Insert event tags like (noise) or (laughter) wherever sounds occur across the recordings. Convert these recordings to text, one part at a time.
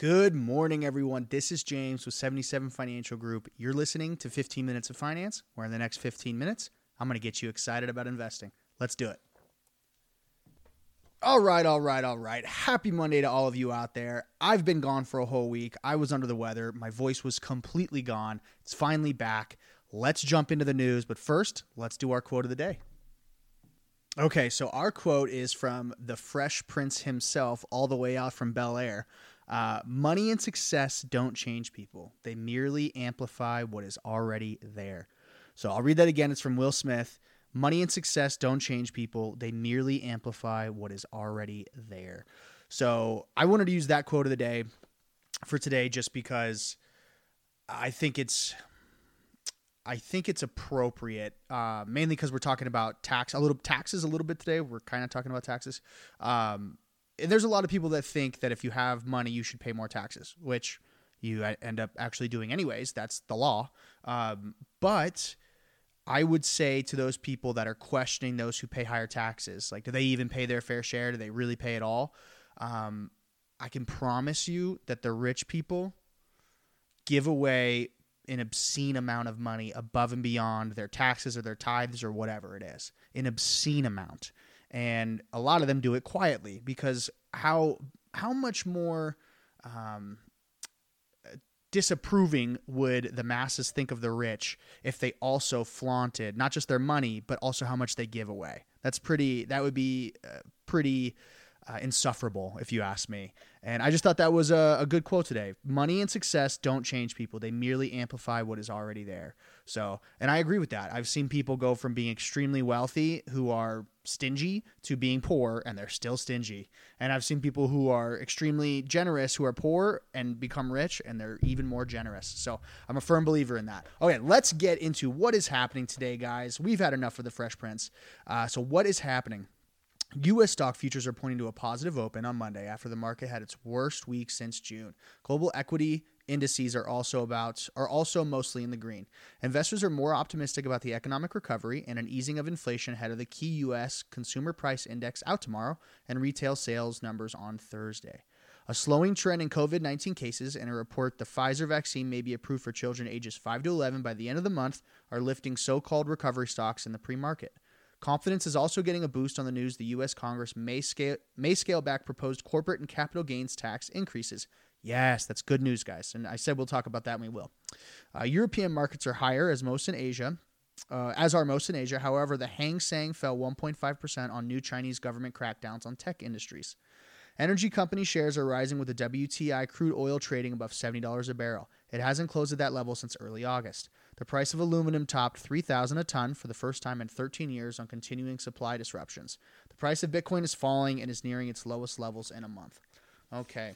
Good morning, everyone. This is James with 77 Financial Group. You're listening to 15 Minutes of Finance, where in the next 15 minutes, I'm going to get you excited about investing. Let's do it. All right, all right, all right. Happy Monday to all of you out there. I've been gone for a whole week. I was under the weather. My voice was completely gone. It's finally back. Let's jump into the news. But first, let's do our quote of the day. Okay, so our quote is from the Fresh Prince himself, all the way out from Bel Air. Uh, money and success don't change people, they merely amplify what is already there. So I'll read that again. It's from Will Smith. Money and success don't change people, they merely amplify what is already there. So I wanted to use that quote of the day for today just because I think it's I think it's appropriate, uh, mainly because we're talking about tax, a little taxes, a little bit today. We're kind of talking about taxes, um, and there's a lot of people that think that if you have money, you should pay more taxes, which you end up actually doing anyways. That's the law. Um, but I would say to those people that are questioning those who pay higher taxes, like, do they even pay their fair share? Do they really pay it all? Um, I can promise you that the rich people give away an obscene amount of money above and beyond their taxes or their tithes or whatever it is. An obscene amount and a lot of them do it quietly because how how much more um, disapproving would the masses think of the rich if they also flaunted not just their money but also how much they give away that's pretty that would be uh, pretty uh, insufferable, if you ask me. And I just thought that was a, a, good quote today. Money and success don't change people, they merely amplify what is already there. So, and I agree with that. I've seen people go from being extremely wealthy who are stingy to being poor and they're still stingy. And I've seen people who are extremely generous who are poor and become rich and they're even more generous. So, I'm a firm believer in that. Okay, let's get into what is happening today, guys. We've had enough of the Fresh Prince. Uh, so, what is happening? U.S. stock futures are pointing to a positive open on Monday after the market had its worst week since June. Global equity indices are also about are also mostly in the green. Investors are more optimistic about the economic recovery and an easing of inflation ahead of the key U.S. consumer price index out tomorrow and retail sales numbers on Thursday. A slowing trend in COVID 19 cases and a report the Pfizer vaccine may be approved for children ages 5 to 11 by the end of the month are lifting so called recovery stocks in the pre market. Confidence is also getting a boost on the news the U.S. Congress may scale, may scale back proposed corporate and capital gains tax increases. Yes, that's good news, guys. And I said we'll talk about that, and we will. Uh, European markets are higher, as most in Asia, uh, as are most in Asia. However, the Hang Seng fell 1.5% on new Chinese government crackdowns on tech industries. Energy company shares are rising with the WTI crude oil trading above $70 a barrel. It hasn't closed at that level since early August. The price of aluminum topped 3000 a ton for the first time in 13 years on continuing supply disruptions. The price of Bitcoin is falling and is nearing its lowest levels in a month. Okay.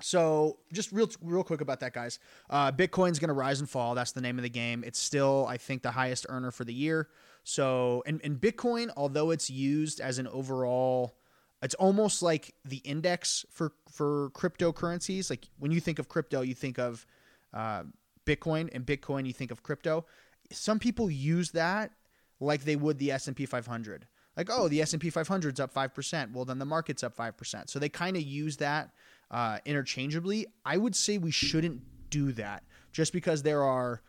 So, just real real quick about that, guys. Uh, Bitcoin's going to rise and fall. That's the name of the game. It's still, I think, the highest earner for the year. So, and, and Bitcoin, although it's used as an overall, it's almost like the index for for cryptocurrencies. Like when you think of crypto, you think of uh, Bitcoin and Bitcoin, you think of crypto. Some people use that like they would the S&P 500. Like, oh, the S&P 500 is up 5%. Well, then the market's up 5%. So they kind of use that uh, interchangeably. I would say we shouldn't do that just because there are,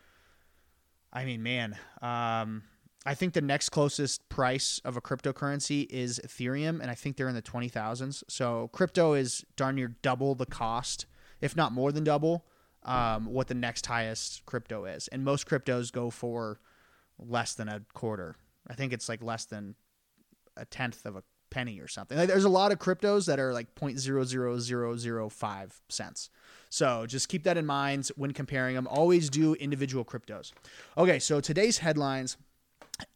I mean, man, um, I think the next closest price of a cryptocurrency is Ethereum, and I think they're in the 20,000s. So crypto is darn near double the cost, if not more than double um, what the next highest crypto is. And most cryptos go for less than a quarter. I think it's like less than a tenth of a penny or something. Like there's a lot of cryptos that are like 0.00005 cents. So just keep that in mind when comparing them. Always do individual cryptos. Okay, so today's headlines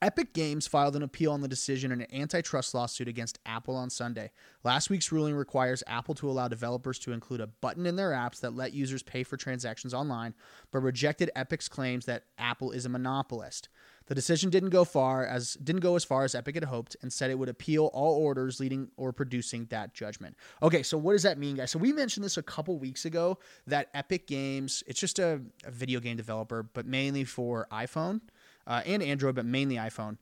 Epic Games filed an appeal on the decision in an antitrust lawsuit against Apple on Sunday. Last week's ruling requires Apple to allow developers to include a button in their apps that let users pay for transactions online, but rejected Epic's claims that Apple is a monopolist. The decision didn't go far as didn't go as far as Epic had hoped and said it would appeal all orders leading or producing that judgment. Okay, so what does that mean, guys? So we mentioned this a couple weeks ago that Epic Games, it's just a, a video game developer, but mainly for iPhone uh, and Android, but mainly iPhone.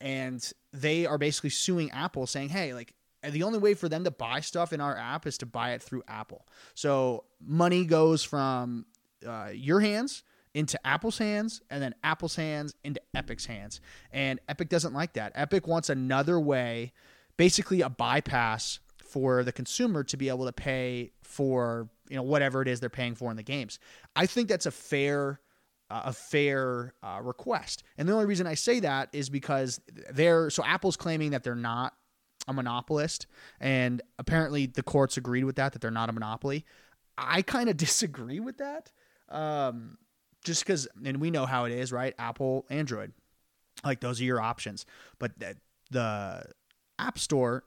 And they are basically suing Apple, saying, "Hey, like the only way for them to buy stuff in our app is to buy it through Apple. So money goes from uh, your hands into Apple's hands and then Apple's hands into Epic's hands. And Epic doesn't like that. Epic wants another way, basically a bypass for the consumer to be able to pay for, you know, whatever it is they're paying for in the games. I think that's a fair uh, a fair uh, request. And the only reason I say that is because they're so Apple's claiming that they're not a monopolist, and apparently the courts agreed with that that they're not a monopoly. I kind of (laughs) disagree with that, um, just because, and we know how it is, right? Apple, Android, like those are your options, but the, the App Store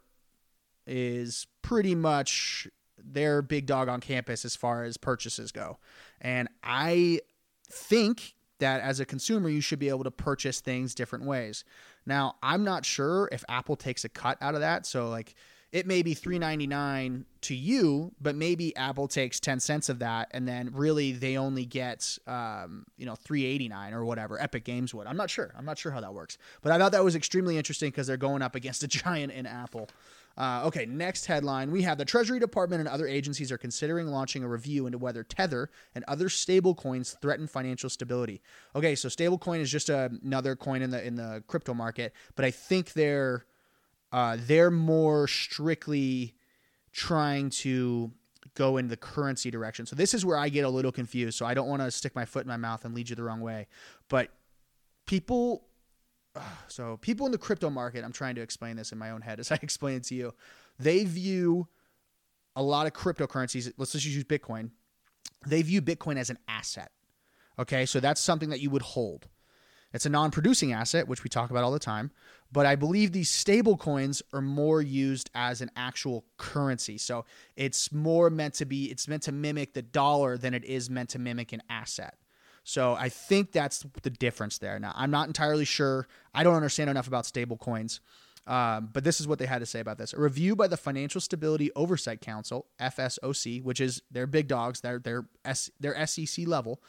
is pretty much their big dog on campus as far as purchases go, and I think that as a consumer, you should be able to purchase things different ways. Now, I'm not sure if Apple takes a cut out of that. So, like, it may be $3.99 to you, but maybe Apple takes 10 cents of that, and then really they only get, um, you know, $3.89 or whatever Epic Games would. I'm not sure. I'm not sure how that works. But I thought that was extremely interesting because they're going up against a (laughs) giant in Apple. Uh, okay, next headline. We have the Treasury Department and other agencies are considering launching a review into whether Tether and other stablecoins threaten financial stability. Okay, so stablecoin is just a, another coin in the in the crypto market, but I think they're uh, they're more strictly trying to go in the currency direction. So this is where I get a little confused. So I don't want to stick my foot in my mouth and lead you the wrong way, but people (sighs) so people in the crypto market, I'm trying to explain this in my own head as I (laughs) explain it to you. They view a lot of cryptocurrencies, let's just use Bitcoin. They view Bitcoin as an asset. Okay, so that's something that you would hold. It's a non-producing asset, which we talk about all the time, but I believe these stable coins are more used as an actual currency. So it's more meant to be it's meant to mimic the dollar than it is meant to mimic an asset. So I think that's the difference there. Now, I'm not entirely sure. I don't understand enough about stable coins. Um, but this is what they had to say about this. A review by the Financial Stability Oversight Council, FSOC, which is their big dogs, their their S, their SEC level,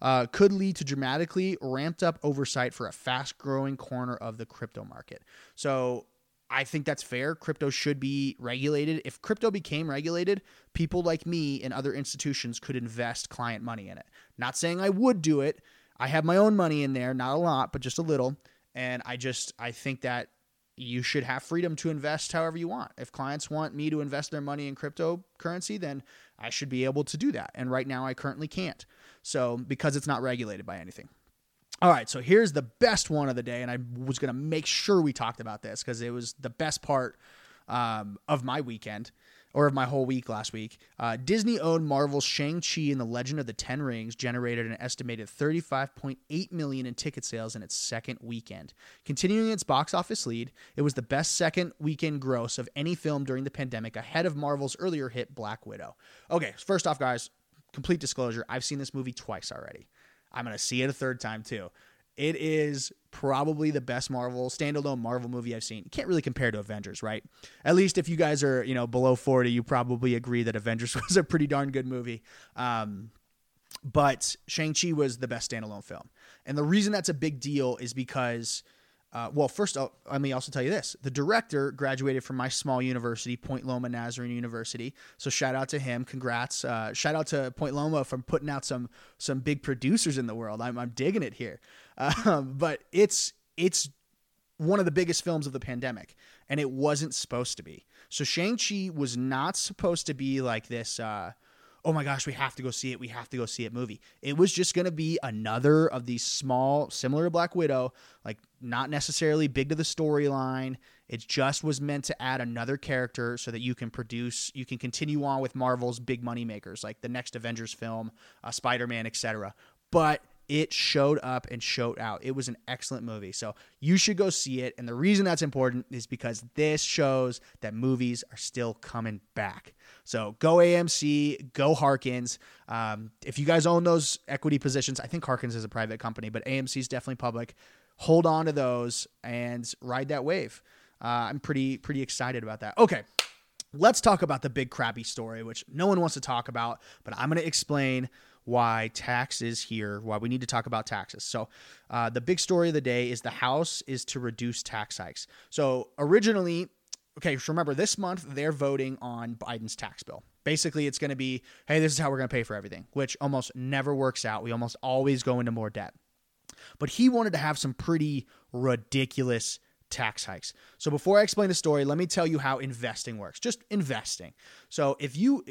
uh, could lead to dramatically ramped up oversight for a fast growing corner of the crypto market. So I think that's fair. Crypto should be regulated. If crypto became regulated, people like me and other institutions could invest client money in it. Not saying I would do it. I have my own money in there, not a lot, but just a little. And I just I think that you should have freedom to invest however you want. If clients want me to invest their money in cryptocurrency, then I should be able to do that. And right now I currently can't. So because it's not regulated by anything. All right, so here's the best one of the day, and I was going to make sure we talked about this because it was the best part um, of my weekend or of my whole week last week. Uh, Disney owned Marvel's Shang-Chi and the Legend of the Ten Rings generated an estimated 35.8 million in ticket sales in its second weekend. Continuing its box office lead, it was the best second weekend gross of any film during the pandemic ahead of Marvel's earlier hit Black Widow. Okay, first off guys, complete disclosure, I've seen this movie twice already. I'm going to see it a third time too. It is probably the best Marvel standalone Marvel movie I've seen. can't really compare to Avengers, right? At least if you guys are, you know, below 40, you probably agree that Avengers (laughs) was a pretty darn good movie. Um, but Shang-Chi was the best standalone film. And the reason that's a big deal is because uh, well, first, I'll, let me also tell you this: the director graduated from my small university, Point Loma Nazarene University. So shout out to him. Congrats! Uh, shout out to Point Loma for putting out some some big producers in the world. I'm, I'm digging it here. (laughs) Um, but it's it's one of the biggest films of the pandemic, and it wasn't supposed to be. So Shang Chi was not supposed to be like this. Uh, oh my gosh, we have to go see it. We have to go see it movie. It was just going to be another of these small, similar to Black Widow, like not necessarily big to the storyline. It just was meant to add another character so that you can produce, you can continue on with Marvel's big money makers, like the next Avengers film, uh, Spider Man, etc. But it showed up and showed out. It was an excellent movie. So you should go see it. And the reason that's important is because this shows that movies are still coming back. So go AMC, go Harkins. Um, if you guys own those equity positions, I think Harkins is a private company, but AMC is definitely public. Hold on to those and ride that wave. Uh, I'm pretty pretty excited about that. Okay, let's talk about the big crappy story, which no one wants to talk about, but I'm going to explain why tax is here, why we need to talk about taxes. So, uh, the big story of the day is the House is to reduce tax hikes. So, originally, okay, remember this month they're voting on Biden's tax bill. Basically, it's going to be, hey, this is how we're going to pay for everything, which almost never works out. We almost always go into more debt. But he wanted to have some pretty ridiculous tax hikes. So before I explain the story, let me tell you how investing works. Just investing. So if you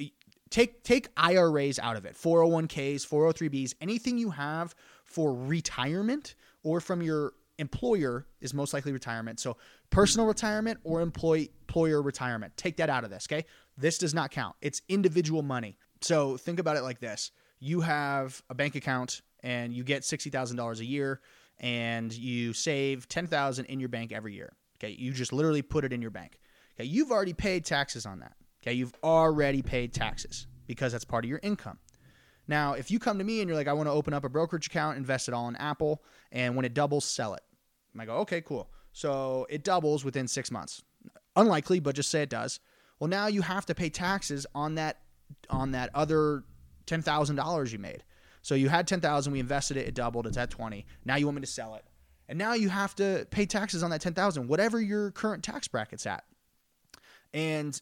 take take IRAs out of it, 401ks, 403bs, anything you have for retirement or from your employer is most likely retirement. So personal retirement or employee employer retirement. Take that out of this, okay? This does not count. It's individual money. So think about it like this. You have a bank account and you get $60,000 a year and you save 10,000 in your bank every year. Okay? You just literally put it in your bank. Okay? You've already paid taxes on that. Okay? You've already paid taxes because that's part of your income. Now, if you come to me and you're like, I want to open up a brokerage account, invest it all in Apple, and when it doubles, sell it. I go, okay, cool. So it doubles within six months. Unlikely, but just say it does. Well, now you have to pay taxes on that on that other ten thousand dollars you made. So you had ten thousand, we invested it, it doubled, it's at twenty. Now you want me to sell it, and now you have to pay taxes on that ten thousand, whatever your current tax bracket's at, and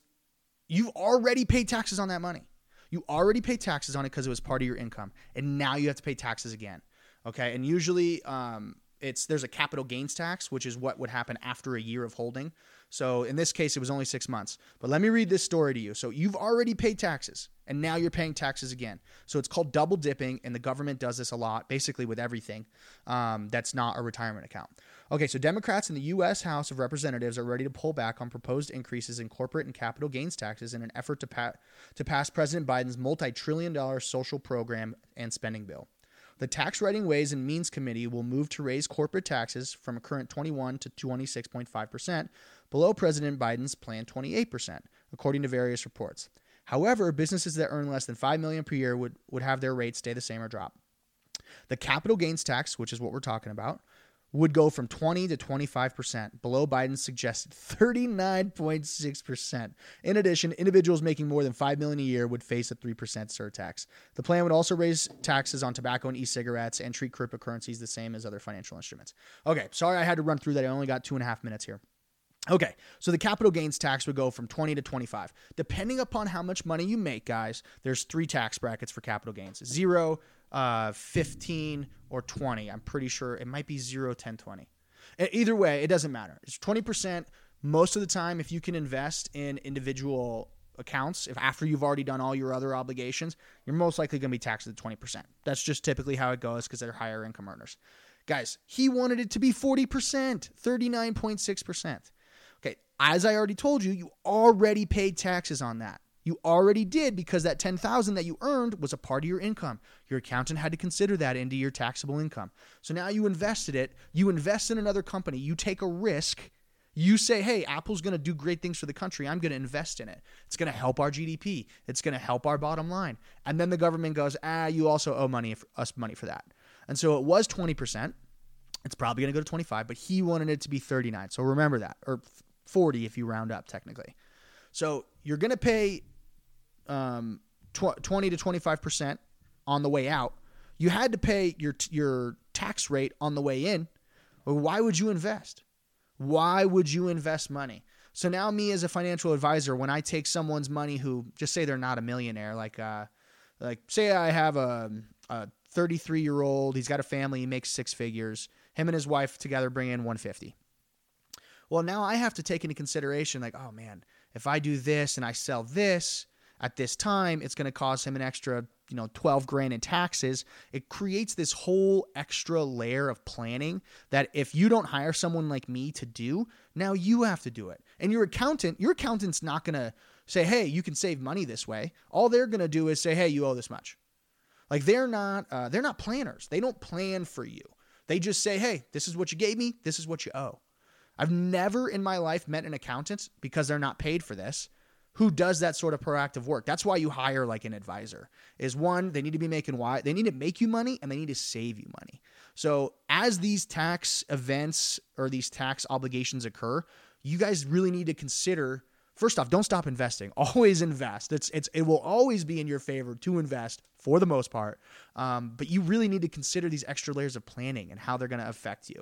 you've already paid taxes on that money. You already paid taxes on it because it was part of your income, and now you have to pay taxes again. Okay, and usually um, it's there's a capital gains tax, which is what would happen after a year of holding. So in this case, it was only six months. But let me read this story to you. So you've already paid taxes, and now you're paying taxes again. So it's called double dipping, and the government does this a lot, basically with everything um, that's not a retirement account. Okay, so Democrats in the U.S. House of Representatives are ready to pull back on proposed increases in corporate and capital gains taxes in an effort to, pa- to pass President Biden's multi-trillion dollar social program and spending bill. The Tax Writing Ways and Means Committee will move to raise corporate taxes from a current 21 to 26.5%, below President Biden's planned 28%, according to various reports. However, businesses that earn less than 5 million per year would, would have their rates stay the same or drop. The capital gains tax, which is what we're talking about, would go from 20 to 25%, below Biden's suggested 39.6%. In addition, individuals making more than 5 million a year would face a 3% surtax. The plan would also raise taxes on tobacco and e-cigarettes and treat cryptocurrencies the same as other financial instruments. Okay, sorry I had to run through that. I only got two and a half minutes here. Okay, so the capital gains tax would go from 20 to 25. Depending upon how much money you make, guys, there's three tax brackets for capital gains. 0, uh, 15 or 20. I'm pretty sure it might be 0, 10, 20. Either way, it doesn't matter. It's 20% most of the time if you can invest in individual accounts if after you've already done all your other obligations, you're most likely going to be taxed at 20%. That's just typically how it goes because they're higher income earners. Guys, he wanted it to be 40%, 39.6%. Okay, as I already told you, you already paid taxes on that. You already did because that 10,000 that you earned was a part of your income. Your accountant had to consider that into your taxable income. So now you invested it, you invest in another company, you take a risk. You say, hey, Apple's going to do great things for the country. I'm going to invest in it. It's going to help our GDP. It's going to help our bottom line. And then the government goes, ah, you also owe money us money for that. And so it was 20%. It's probably going to go to 25, but he wanted it to be 39. So remember that, or 40 if you round up technically. So you're going to pay um, tw- 20 to 25% on the way out. You had to pay your your tax rate on the way in. Why would you invest? Why would you invest money? So now, me as a financial advisor, when I take someone's money who just say they're not a millionaire, like uh, like say I have a, a 33 year old, he's got a family, he makes six figures. Him and his wife together bring in 150. Well, now I have to take into consideration, like, oh man, if I do this and I sell this, at this time, it's going to cost him an extra, you know, 12 grand in taxes. It creates this whole extra layer of planning that if you don't hire someone like me to do, now you have to do it. And your accountant, your accountant's not going to say, "Hey, you can save money this way." All they're going to do is say, "Hey, you owe this much." Like they're not uh, they're not planners. They don't plan for you. They just say, "Hey, this is what you gave me. This is what you owe." I've never in my life met an accountant because they're not paid for this who does that sort of proactive work. That's why you hire like an advisor. Is one, they need to be making why they need to make you money and they need to save you money. So as these tax events or these tax obligations occur, you guys really need to consider first off, don't stop investing. (laughs) Always invest. It's it's it will always be in your favor to invest for the most part. Um, but you really need to consider these extra layers of planning and how they're going to affect you.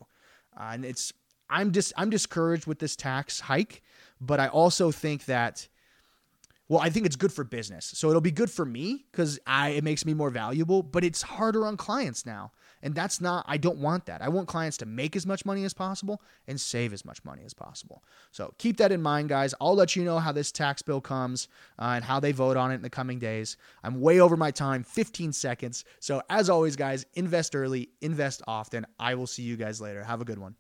Uh, and it's I'm just I'm discouraged with this tax hike, but I also think that well, I think it's good for business. So it'll be good for me because I it makes me more valuable, but it's harder on clients now. And that's not, I don't want that. I want clients to make as much money as possible and save as much money as possible. So keep that in mind, guys. I'll let you know how this tax bill comes uh, and how they vote on it in the coming days. I'm way over my time, 15 seconds. So as always, guys, invest early, invest often. I will see you guys later. Have a good one.